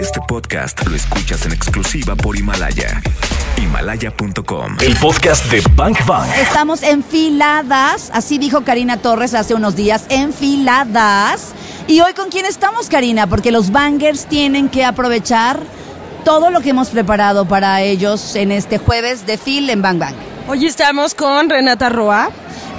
Este podcast lo escuchas en exclusiva por Himalaya. Himalaya.com. El podcast de Bank Bank. Estamos enfiladas, así dijo Karina Torres hace unos días, enfiladas. Y hoy con quién estamos, Karina, porque los bangers tienen que aprovechar todo lo que hemos preparado para ellos en este jueves de Phil en Bang Bang. Hoy estamos con Renata Roa.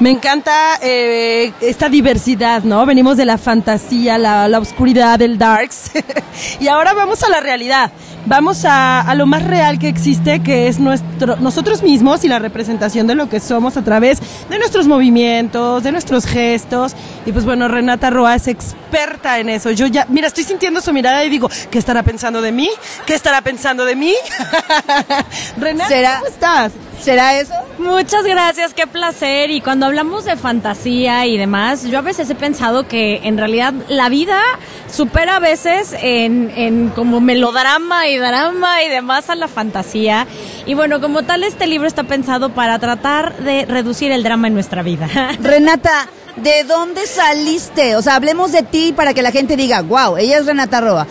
Me encanta eh, esta diversidad, ¿no? Venimos de la fantasía, la, la oscuridad, el darks. y ahora vamos a la realidad. Vamos a, a, lo más real que existe, que es nuestro, nosotros mismos y la representación de lo que somos a través de nuestros movimientos, de nuestros gestos. Y pues bueno, Renata Roa es experta en eso. Yo ya, mira, estoy sintiendo su mirada y digo, ¿qué estará pensando de mí? ¿Qué estará pensando de mí? Renata, ¿Será? ¿cómo estás? ¿Será eso? Muchas gracias, qué placer. Y cuando hablamos de fantasía y demás, yo a veces he pensado que en realidad la vida supera a veces en, en como melodrama y drama y demás a la fantasía. Y bueno, como tal, este libro está pensado para tratar de reducir el drama en nuestra vida. Renata, ¿de dónde saliste? O sea, hablemos de ti para que la gente diga, wow, ella es Renata Roa.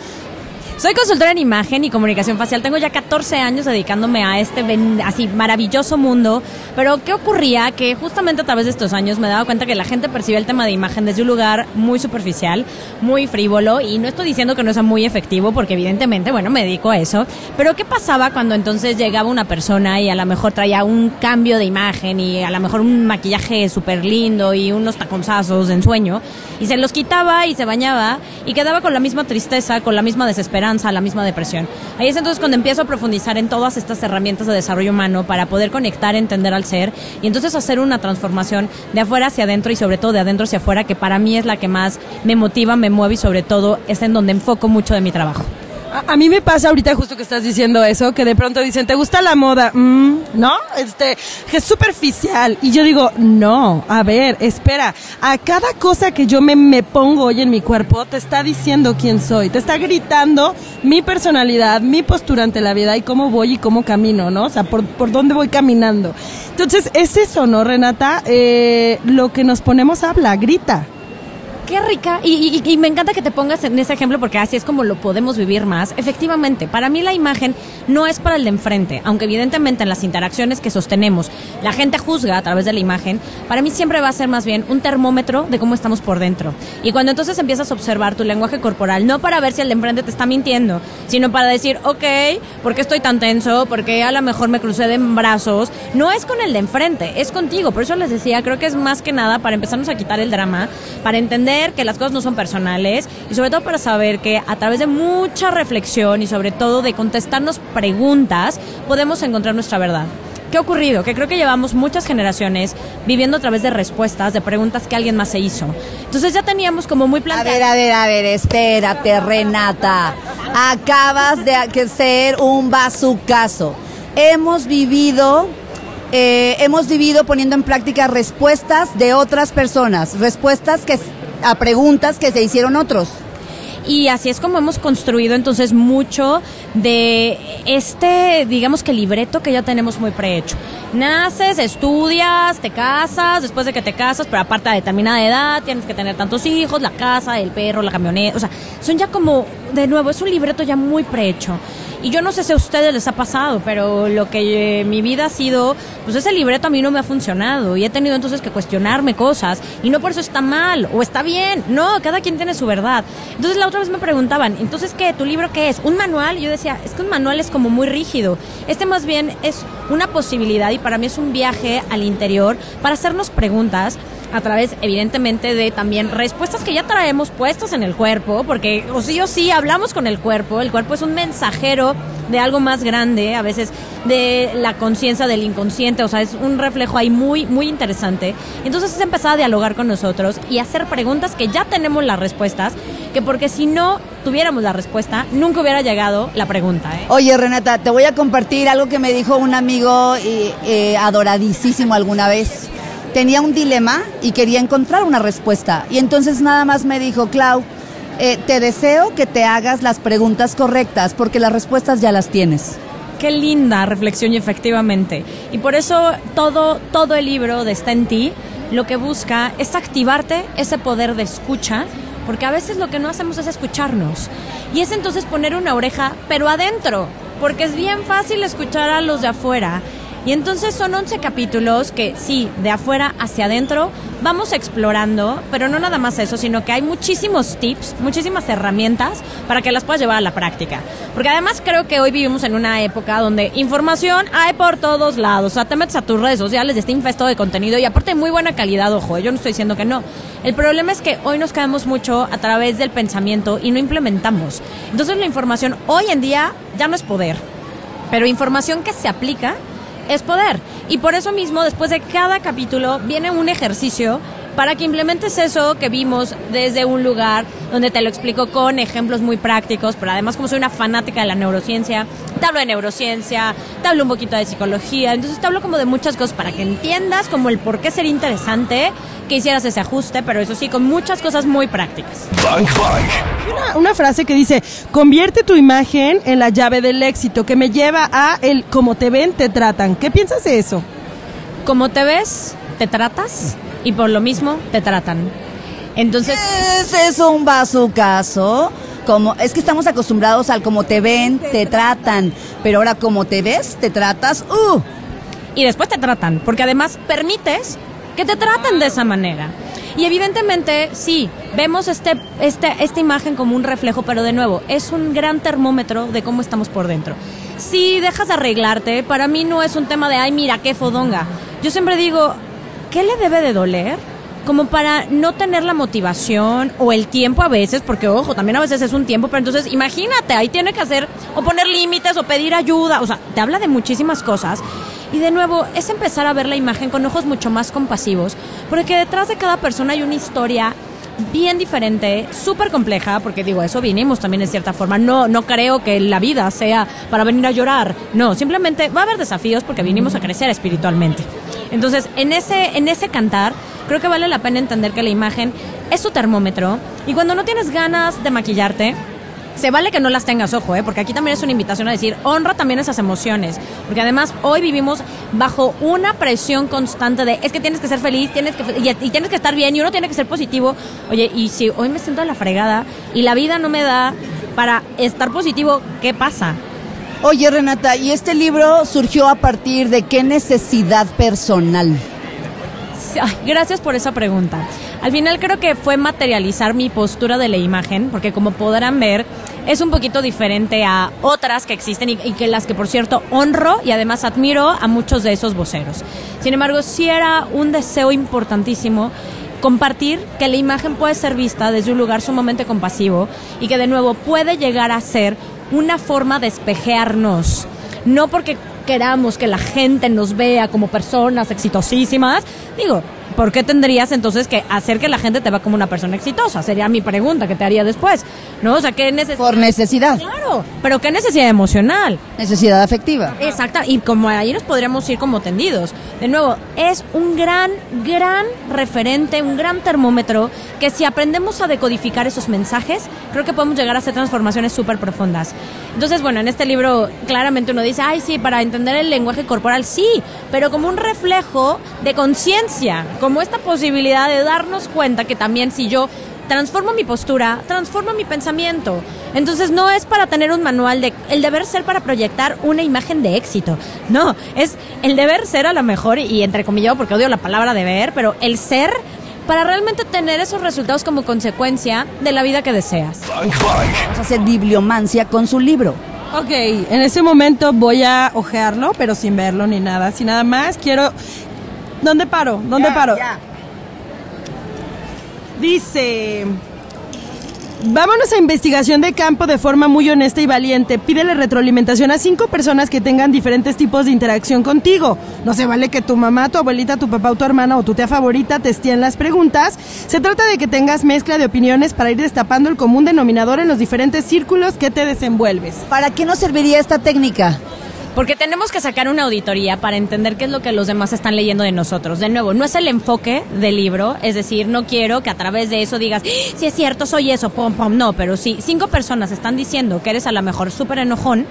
Soy consultora en imagen y comunicación facial. Tengo ya 14 años dedicándome a este así maravilloso mundo. Pero ¿qué ocurría? Que justamente a través de estos años me daba cuenta que la gente percibe el tema de imagen desde un lugar muy superficial, muy frívolo. Y no estoy diciendo que no sea muy efectivo, porque evidentemente, bueno, me dedico a eso. Pero ¿qué pasaba cuando entonces llegaba una persona y a lo mejor traía un cambio de imagen y a lo mejor un maquillaje súper lindo y unos taconzazos de ensueño? Y se los quitaba y se bañaba y quedaba con la misma tristeza, con la misma desesperación la misma depresión. Ahí es entonces cuando empiezo a profundizar en todas estas herramientas de desarrollo humano para poder conectar, entender al ser y entonces hacer una transformación de afuera hacia adentro y sobre todo de adentro hacia afuera, que para mí es la que más me motiva, me mueve y sobre todo es en donde enfoco mucho de mi trabajo. A, mí me pasa ahorita justo que estás diciendo eso, que de pronto dicen, ¿te gusta la moda? Mm, ¿No? Este, es superficial. Y yo digo, no, a ver, espera, a cada cosa que yo me, me pongo hoy en mi cuerpo, te está diciendo quién soy, te está gritando mi personalidad, mi postura ante la vida y cómo voy y cómo camino, ¿no? O sea, por, por dónde voy caminando. Entonces, es eso, ¿no, Renata? Eh, lo que nos ponemos habla, grita. Qué rica. Y, y, y, me encanta que te pongas en ese ejemplo porque así es como lo podemos vivir más. Efectivamente, para mí la imagen no es para el de enfrente, aunque evidentemente en las interacciones que sostenemos la gente juzga a través de la imagen, para mí siempre va a ser más bien un termómetro de cómo estamos por dentro. Y cuando entonces empiezas a observar tu lenguaje corporal, no para ver si el de enfrente te está mintiendo, sino para decir, ok, ¿por qué estoy tan tenso? ¿Por qué a lo mejor me crucé de brazos? No es con el de enfrente, es contigo. Por eso les decía, creo que es más que nada para empezarnos a quitar el drama, para entender que las cosas no son personales y sobre todo para saber que a través de mucha reflexión y sobre todo de contestarnos preguntas podemos encontrar nuestra verdad. ¿Qué ha ocurrido? Que creo que llevamos muchas generaciones viviendo a través de respuestas, de preguntas que alguien más se hizo. Entonces ya teníamos como muy planteado. A ver, a ver, a ver, espérate, Renata. Acabas de ser un bazucazo. Hemos vivido eh, hemos vivido poniendo en práctica respuestas de otras personas, respuestas que a preguntas que se hicieron otros. Y así es como hemos construido entonces mucho de este, digamos que libreto que ya tenemos muy prehecho. Naces, estudias, te casas, después de que te casas, pero aparte de determinada edad, tienes que tener tantos hijos, la casa, el perro, la camioneta, o sea, son ya como, de nuevo, es un libreto ya muy prehecho. Y yo no sé si a ustedes les ha pasado, pero lo que eh, mi vida ha sido, pues ese libreto a mí no me ha funcionado y he tenido entonces que cuestionarme cosas y no por eso está mal o está bien, no, cada quien tiene su verdad. Entonces la otra vez me preguntaban, entonces qué, tu libro qué es? ¿Un manual? Y yo decía, es que un manual es como muy rígido. Este más bien es una posibilidad y para mí es un viaje al interior para hacernos preguntas a través, evidentemente, de también respuestas que ya traemos puestas en el cuerpo, porque o sí o sí hablamos con el cuerpo, el cuerpo es un mensajero de algo más grande, a veces de la conciencia del inconsciente, o sea, es un reflejo ahí muy, muy interesante. Entonces es empezar a dialogar con nosotros y hacer preguntas que ya tenemos las respuestas, que porque si no tuviéramos la respuesta, nunca hubiera llegado la pregunta. ¿eh? Oye, Renata, te voy a compartir algo que me dijo un amigo eh, adoradísimo alguna vez tenía un dilema y quería encontrar una respuesta. Y entonces nada más me dijo, Clau, eh, te deseo que te hagas las preguntas correctas porque las respuestas ya las tienes. Qué linda reflexión y efectivamente. Y por eso todo, todo el libro de Está en ti lo que busca es activarte ese poder de escucha porque a veces lo que no hacemos es escucharnos. Y es entonces poner una oreja, pero adentro, porque es bien fácil escuchar a los de afuera. Y entonces son 11 capítulos que sí, de afuera hacia adentro vamos explorando, pero no nada más eso, sino que hay muchísimos tips, muchísimas herramientas para que las puedas llevar a la práctica. Porque además creo que hoy vivimos en una época donde información hay por todos lados. O sea, te metes a tus redes sociales, está infesto de contenido y aparte muy buena calidad, ojo, yo no estoy diciendo que no. El problema es que hoy nos quedamos mucho a través del pensamiento y no implementamos. Entonces la información hoy en día ya no es poder, pero información que se aplica es poder. Y por eso mismo, después de cada capítulo, viene un ejercicio para que implementes eso que vimos desde un lugar donde te lo explico con ejemplos muy prácticos, pero además como soy una fanática de la neurociencia, te hablo de neurociencia, te hablo un poquito de psicología, entonces te hablo como de muchas cosas para que entiendas como el por qué sería interesante que hicieras ese ajuste, pero eso sí, con muchas cosas muy prácticas. Bank Bank. Una, una frase que dice, convierte tu imagen en la llave del éxito, que me lleva a el como te ven, te tratan. ¿Qué piensas de eso? Como te ves, te tratas y por lo mismo te tratan. Entonces, ¿Es eso un bazucazo? Como, es que estamos acostumbrados al como te ven, te tratan, pero ahora como te ves, te tratas, ¡uh! y después te tratan, porque además permites que te traten de esa manera. Y evidentemente, sí, vemos este, este, esta imagen como un reflejo, pero de nuevo, es un gran termómetro de cómo estamos por dentro. Si dejas de arreglarte, para mí no es un tema de, ay, mira, qué fodonga. Yo siempre digo, ¿qué le debe de doler? Como para no tener la motivación o el tiempo a veces, porque ojo, también a veces es un tiempo, pero entonces imagínate, ahí tiene que hacer o poner límites o pedir ayuda, o sea, te habla de muchísimas cosas. Y de nuevo, es empezar a ver la imagen con ojos mucho más compasivos, porque detrás de cada persona hay una historia bien diferente, súper compleja, porque digo, eso vinimos también en cierta forma. No, no creo que la vida sea para venir a llorar. No, simplemente va a haber desafíos porque vinimos a crecer espiritualmente. Entonces, en ese, en ese cantar, creo que vale la pena entender que la imagen es tu termómetro. Y cuando no tienes ganas de maquillarte, se vale que no las tengas, ojo, ¿eh? porque aquí también es una invitación a decir, honra también esas emociones, porque además hoy vivimos bajo una presión constante de, es que tienes que ser feliz, tienes que, y, y tienes que estar bien, y uno tiene que ser positivo. Oye, y si hoy me siento de la fregada y la vida no me da para estar positivo, ¿qué pasa? Oye, Renata, ¿y este libro surgió a partir de qué necesidad personal? Gracias por esa pregunta. Al final creo que fue materializar mi postura de la imagen, porque como podrán ver, es un poquito diferente a otras que existen y que las que por cierto honro y además admiro a muchos de esos voceros. Sin embargo, sí era un deseo importantísimo compartir que la imagen puede ser vista desde un lugar sumamente compasivo y que de nuevo puede llegar a ser una forma de espejearnos. No porque queramos que la gente nos vea como personas exitosísimas, digo, ¿por qué tendrías entonces que hacer que la gente te vea como una persona exitosa? Sería mi pregunta que te haría después. ¿No? O sea, ¿qué necesidad? Por necesidad, Claro, pero ¿qué necesidad emocional? necesidad afectiva. Exacto, y como ahí nos podríamos ir como tendidos. De nuevo, es un gran, gran referente, un gran termómetro que si aprendemos a decodificar esos mensajes, creo que podemos llegar a hacer transformaciones súper profundas. Entonces, bueno, en este libro claramente uno dice, ay, sí, para entender el lenguaje corporal, sí, pero como un reflejo de conciencia, como esta posibilidad de darnos cuenta que también si yo transformo mi postura, transformo mi pensamiento. Entonces no es para tener un manual de el deber ser para proyectar una imagen de éxito. No, es el deber ser a lo mejor y entre comillas porque odio la palabra deber, pero el ser para realmente tener esos resultados como consecuencia de la vida que deseas. Vamos a hacer bibliomancia con su libro. Ok, en ese momento voy a ojearlo, pero sin verlo ni nada. Si nada más quiero... ¿Dónde paro? ¿Dónde paro? Dice... Vámonos a investigación de campo de forma muy honesta y valiente. Pídele retroalimentación a cinco personas que tengan diferentes tipos de interacción contigo. No se vale que tu mamá, tu abuelita, tu papá o tu hermana o tu tía favorita te estíen las preguntas. Se trata de que tengas mezcla de opiniones para ir destapando el común denominador en los diferentes círculos que te desenvuelves. ¿Para qué nos serviría esta técnica? Porque tenemos que sacar una auditoría para entender qué es lo que los demás están leyendo de nosotros. De nuevo, no es el enfoque del libro, es decir, no quiero que a través de eso digas, "Ah, si es cierto, soy eso, pom, pom, no, pero si cinco personas están diciendo que eres a lo mejor súper enojón,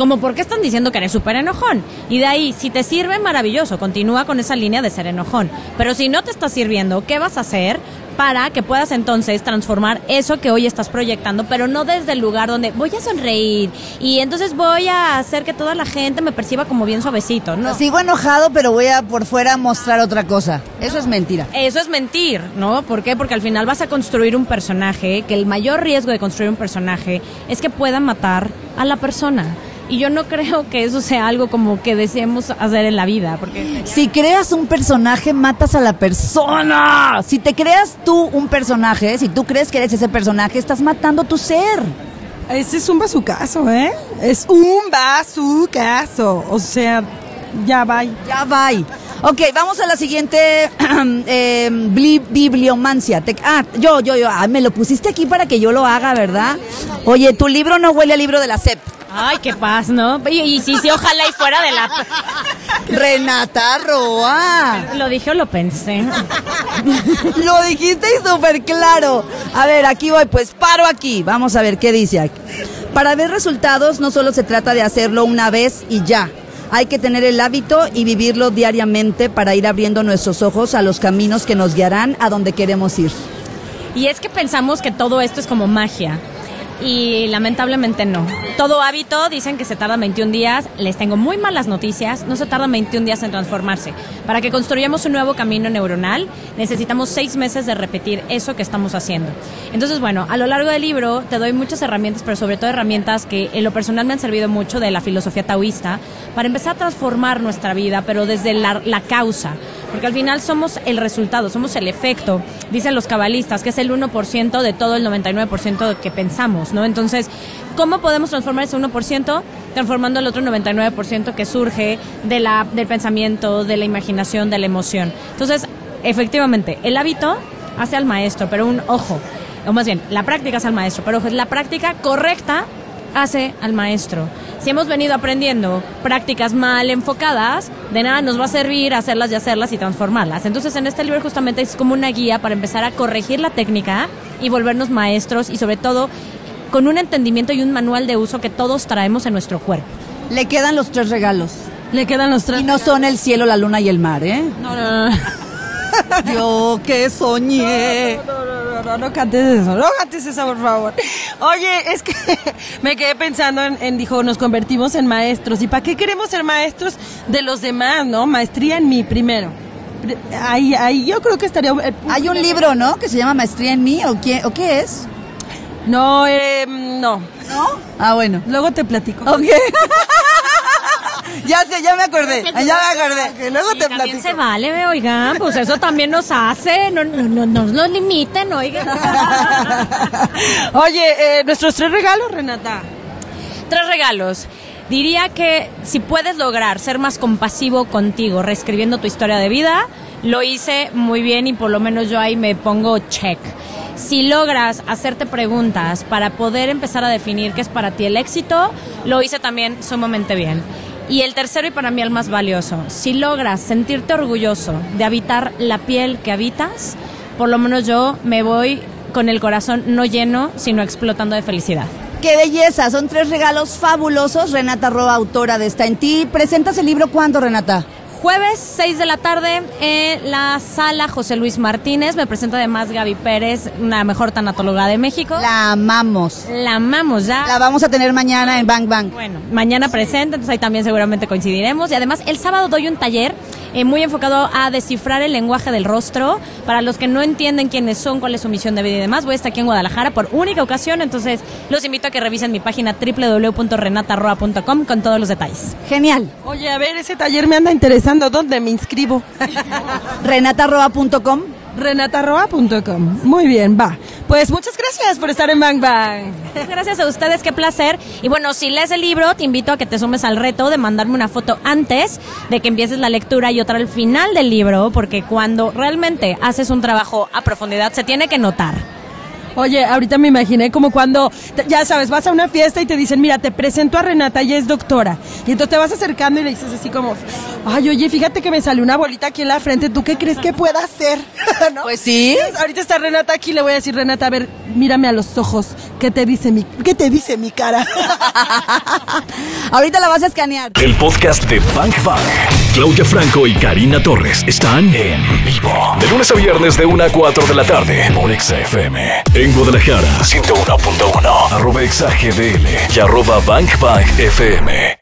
como por qué están diciendo que eres súper enojón. Y de ahí, si te sirve, maravilloso, continúa con esa línea de ser enojón. Pero si no te está sirviendo, ¿qué vas a hacer para que puedas entonces transformar eso que hoy estás proyectando, pero no desde el lugar donde voy a sonreír y entonces voy a hacer que toda la gente me perciba como bien suavecito, ¿no? Sigo enojado, pero voy a por fuera mostrar otra cosa. Eso es mentira. Eso es mentir, ¿no? ¿Por qué? Porque al final vas a construir un personaje, que el mayor riesgo de construir un personaje es que pueda matar a la persona. Y yo no creo que eso sea algo como que deseemos hacer en la vida, porque Si creas un personaje, matas a la persona. Si te creas tú un personaje, si tú crees que eres ese personaje, estás matando tu ser. Ese es un bazucazo, ¿eh? Es un bazucazo. O sea, ya va. Ya va. Ok, vamos a la siguiente eh, bli- bibliomancia. Te- ah, yo, yo, yo. Ah, me lo pusiste aquí para que yo lo haga, ¿verdad? Oye, tu libro no huele a libro de la SEP. Ay, qué paz, ¿no? Y, y sí, sí, ojalá y fuera de la... Renata Roa. ¿Lo dije o lo pensé? Lo dijiste y súper claro. A ver, aquí voy, pues paro aquí. Vamos a ver qué dice aquí. Para ver resultados no solo se trata de hacerlo una vez y ya. Hay que tener el hábito y vivirlo diariamente para ir abriendo nuestros ojos a los caminos que nos guiarán a donde queremos ir. Y es que pensamos que todo esto es como magia. Y lamentablemente no. Todo hábito dicen que se tarda 21 días. Les tengo muy malas noticias. No se tarda 21 días en transformarse. Para que construyamos un nuevo camino neuronal, necesitamos seis meses de repetir eso que estamos haciendo. Entonces, bueno, a lo largo del libro te doy muchas herramientas, pero sobre todo herramientas que en lo personal me han servido mucho de la filosofía taoísta para empezar a transformar nuestra vida, pero desde la, la causa. Porque al final somos el resultado, somos el efecto, dicen los cabalistas, que es el 1% de todo el 99% de que pensamos, ¿no? Entonces, ¿cómo podemos transformar ese 1%? Transformando el otro 99% que surge de la, del pensamiento, de la imaginación, de la emoción. Entonces, efectivamente, el hábito hace al maestro, pero un ojo, o más bien, la práctica hace al maestro, pero ojo, la práctica correcta hace al maestro. Si hemos venido aprendiendo prácticas mal enfocadas, de nada nos va a servir hacerlas y hacerlas y transformarlas. Entonces en este libro justamente es como una guía para empezar a corregir la técnica y volvernos maestros y sobre todo con un entendimiento y un manual de uso que todos traemos en nuestro cuerpo. Le quedan los tres regalos. Le quedan los tres. Y no son el cielo, la luna y el mar, ¿eh? No, no, no. Yo que soñé. No, no, no, no, no cantes eso, no cantes eso, por favor. Oye, es que me quedé pensando en, en, dijo, nos convertimos en maestros. ¿Y para qué queremos ser maestros de los demás, no? Maestría en mí primero. Pri- Ahí, ahí yo creo que estaría... eh, Hay un libro, ¿no? Que se llama Maestría en mí, ¿o qué, o qué es? No, eh, no. ¿No? Ah, bueno. Luego te platico. Ok. ya sé, ya me acordé. Ya me acordé. Que luego te también platico. se vale, ve, oigan, pues eso también nos hace, no, no, no, no nos limiten, oigan. Oye, eh, nuestros tres regalos, Renata. Tres regalos. Diría que si puedes lograr ser más compasivo contigo, reescribiendo tu historia de vida, lo hice muy bien y por lo menos yo ahí me pongo check. Si logras hacerte preguntas para poder empezar a definir qué es para ti el éxito, lo hice también sumamente bien. Y el tercero y para mí el más valioso, si logras sentirte orgulloso de habitar la piel que habitas, por lo menos yo me voy con el corazón no lleno, sino explotando de felicidad. ¡Qué belleza! Son tres regalos fabulosos. Renata Roa, autora de Está en ti. ¿Presentas el libro cuándo, Renata? Jueves 6 de la tarde en la sala José Luis Martínez. Me presenta además Gaby Pérez, una mejor tanatóloga de México. La amamos. La amamos ya. La vamos a tener mañana en Bang Bang. Bueno, mañana presenta, entonces ahí también seguramente coincidiremos. Y además, el sábado doy un taller eh, muy enfocado a descifrar el lenguaje del rostro. Para los que no entienden quiénes son, cuál es su misión de vida y demás, voy a estar aquí en Guadalajara por única ocasión. Entonces, los invito a que revisen mi página www.renatarroa.com con todos los detalles. Genial. Oye, a ver, ese taller me anda interesando. ¿Dónde me inscribo? Renataroa.com. Renatarroa.com. Muy bien, va. Pues muchas gracias por estar en Bang Bang. Gracias a ustedes, qué placer. Y bueno, si lees el libro, te invito a que te sumes al reto de mandarme una foto antes de que empieces la lectura y otra al final del libro, porque cuando realmente haces un trabajo a profundidad se tiene que notar. Oye, ahorita me imaginé como cuando, ya sabes, vas a una fiesta y te dicen, mira, te presento a Renata, ella es doctora. Y entonces te vas acercando y le dices así como, ay, oye, fíjate que me salió una bolita aquí en la frente, ¿tú qué crees que pueda hacer? ¿No? Pues sí. Ahorita está Renata aquí, le voy a decir, Renata, a ver, mírame a los ojos. ¿Qué te dice mi, qué te dice mi cara? Ahorita la vas a escanear. El podcast de Bank Bank. Claudia Franco y Karina Torres están en vivo. De lunes a viernes de 1 a 4 de la tarde por XFM. En Guadalajara, 101.1. Arroba ExaGDL y arroba Bank Bank FM.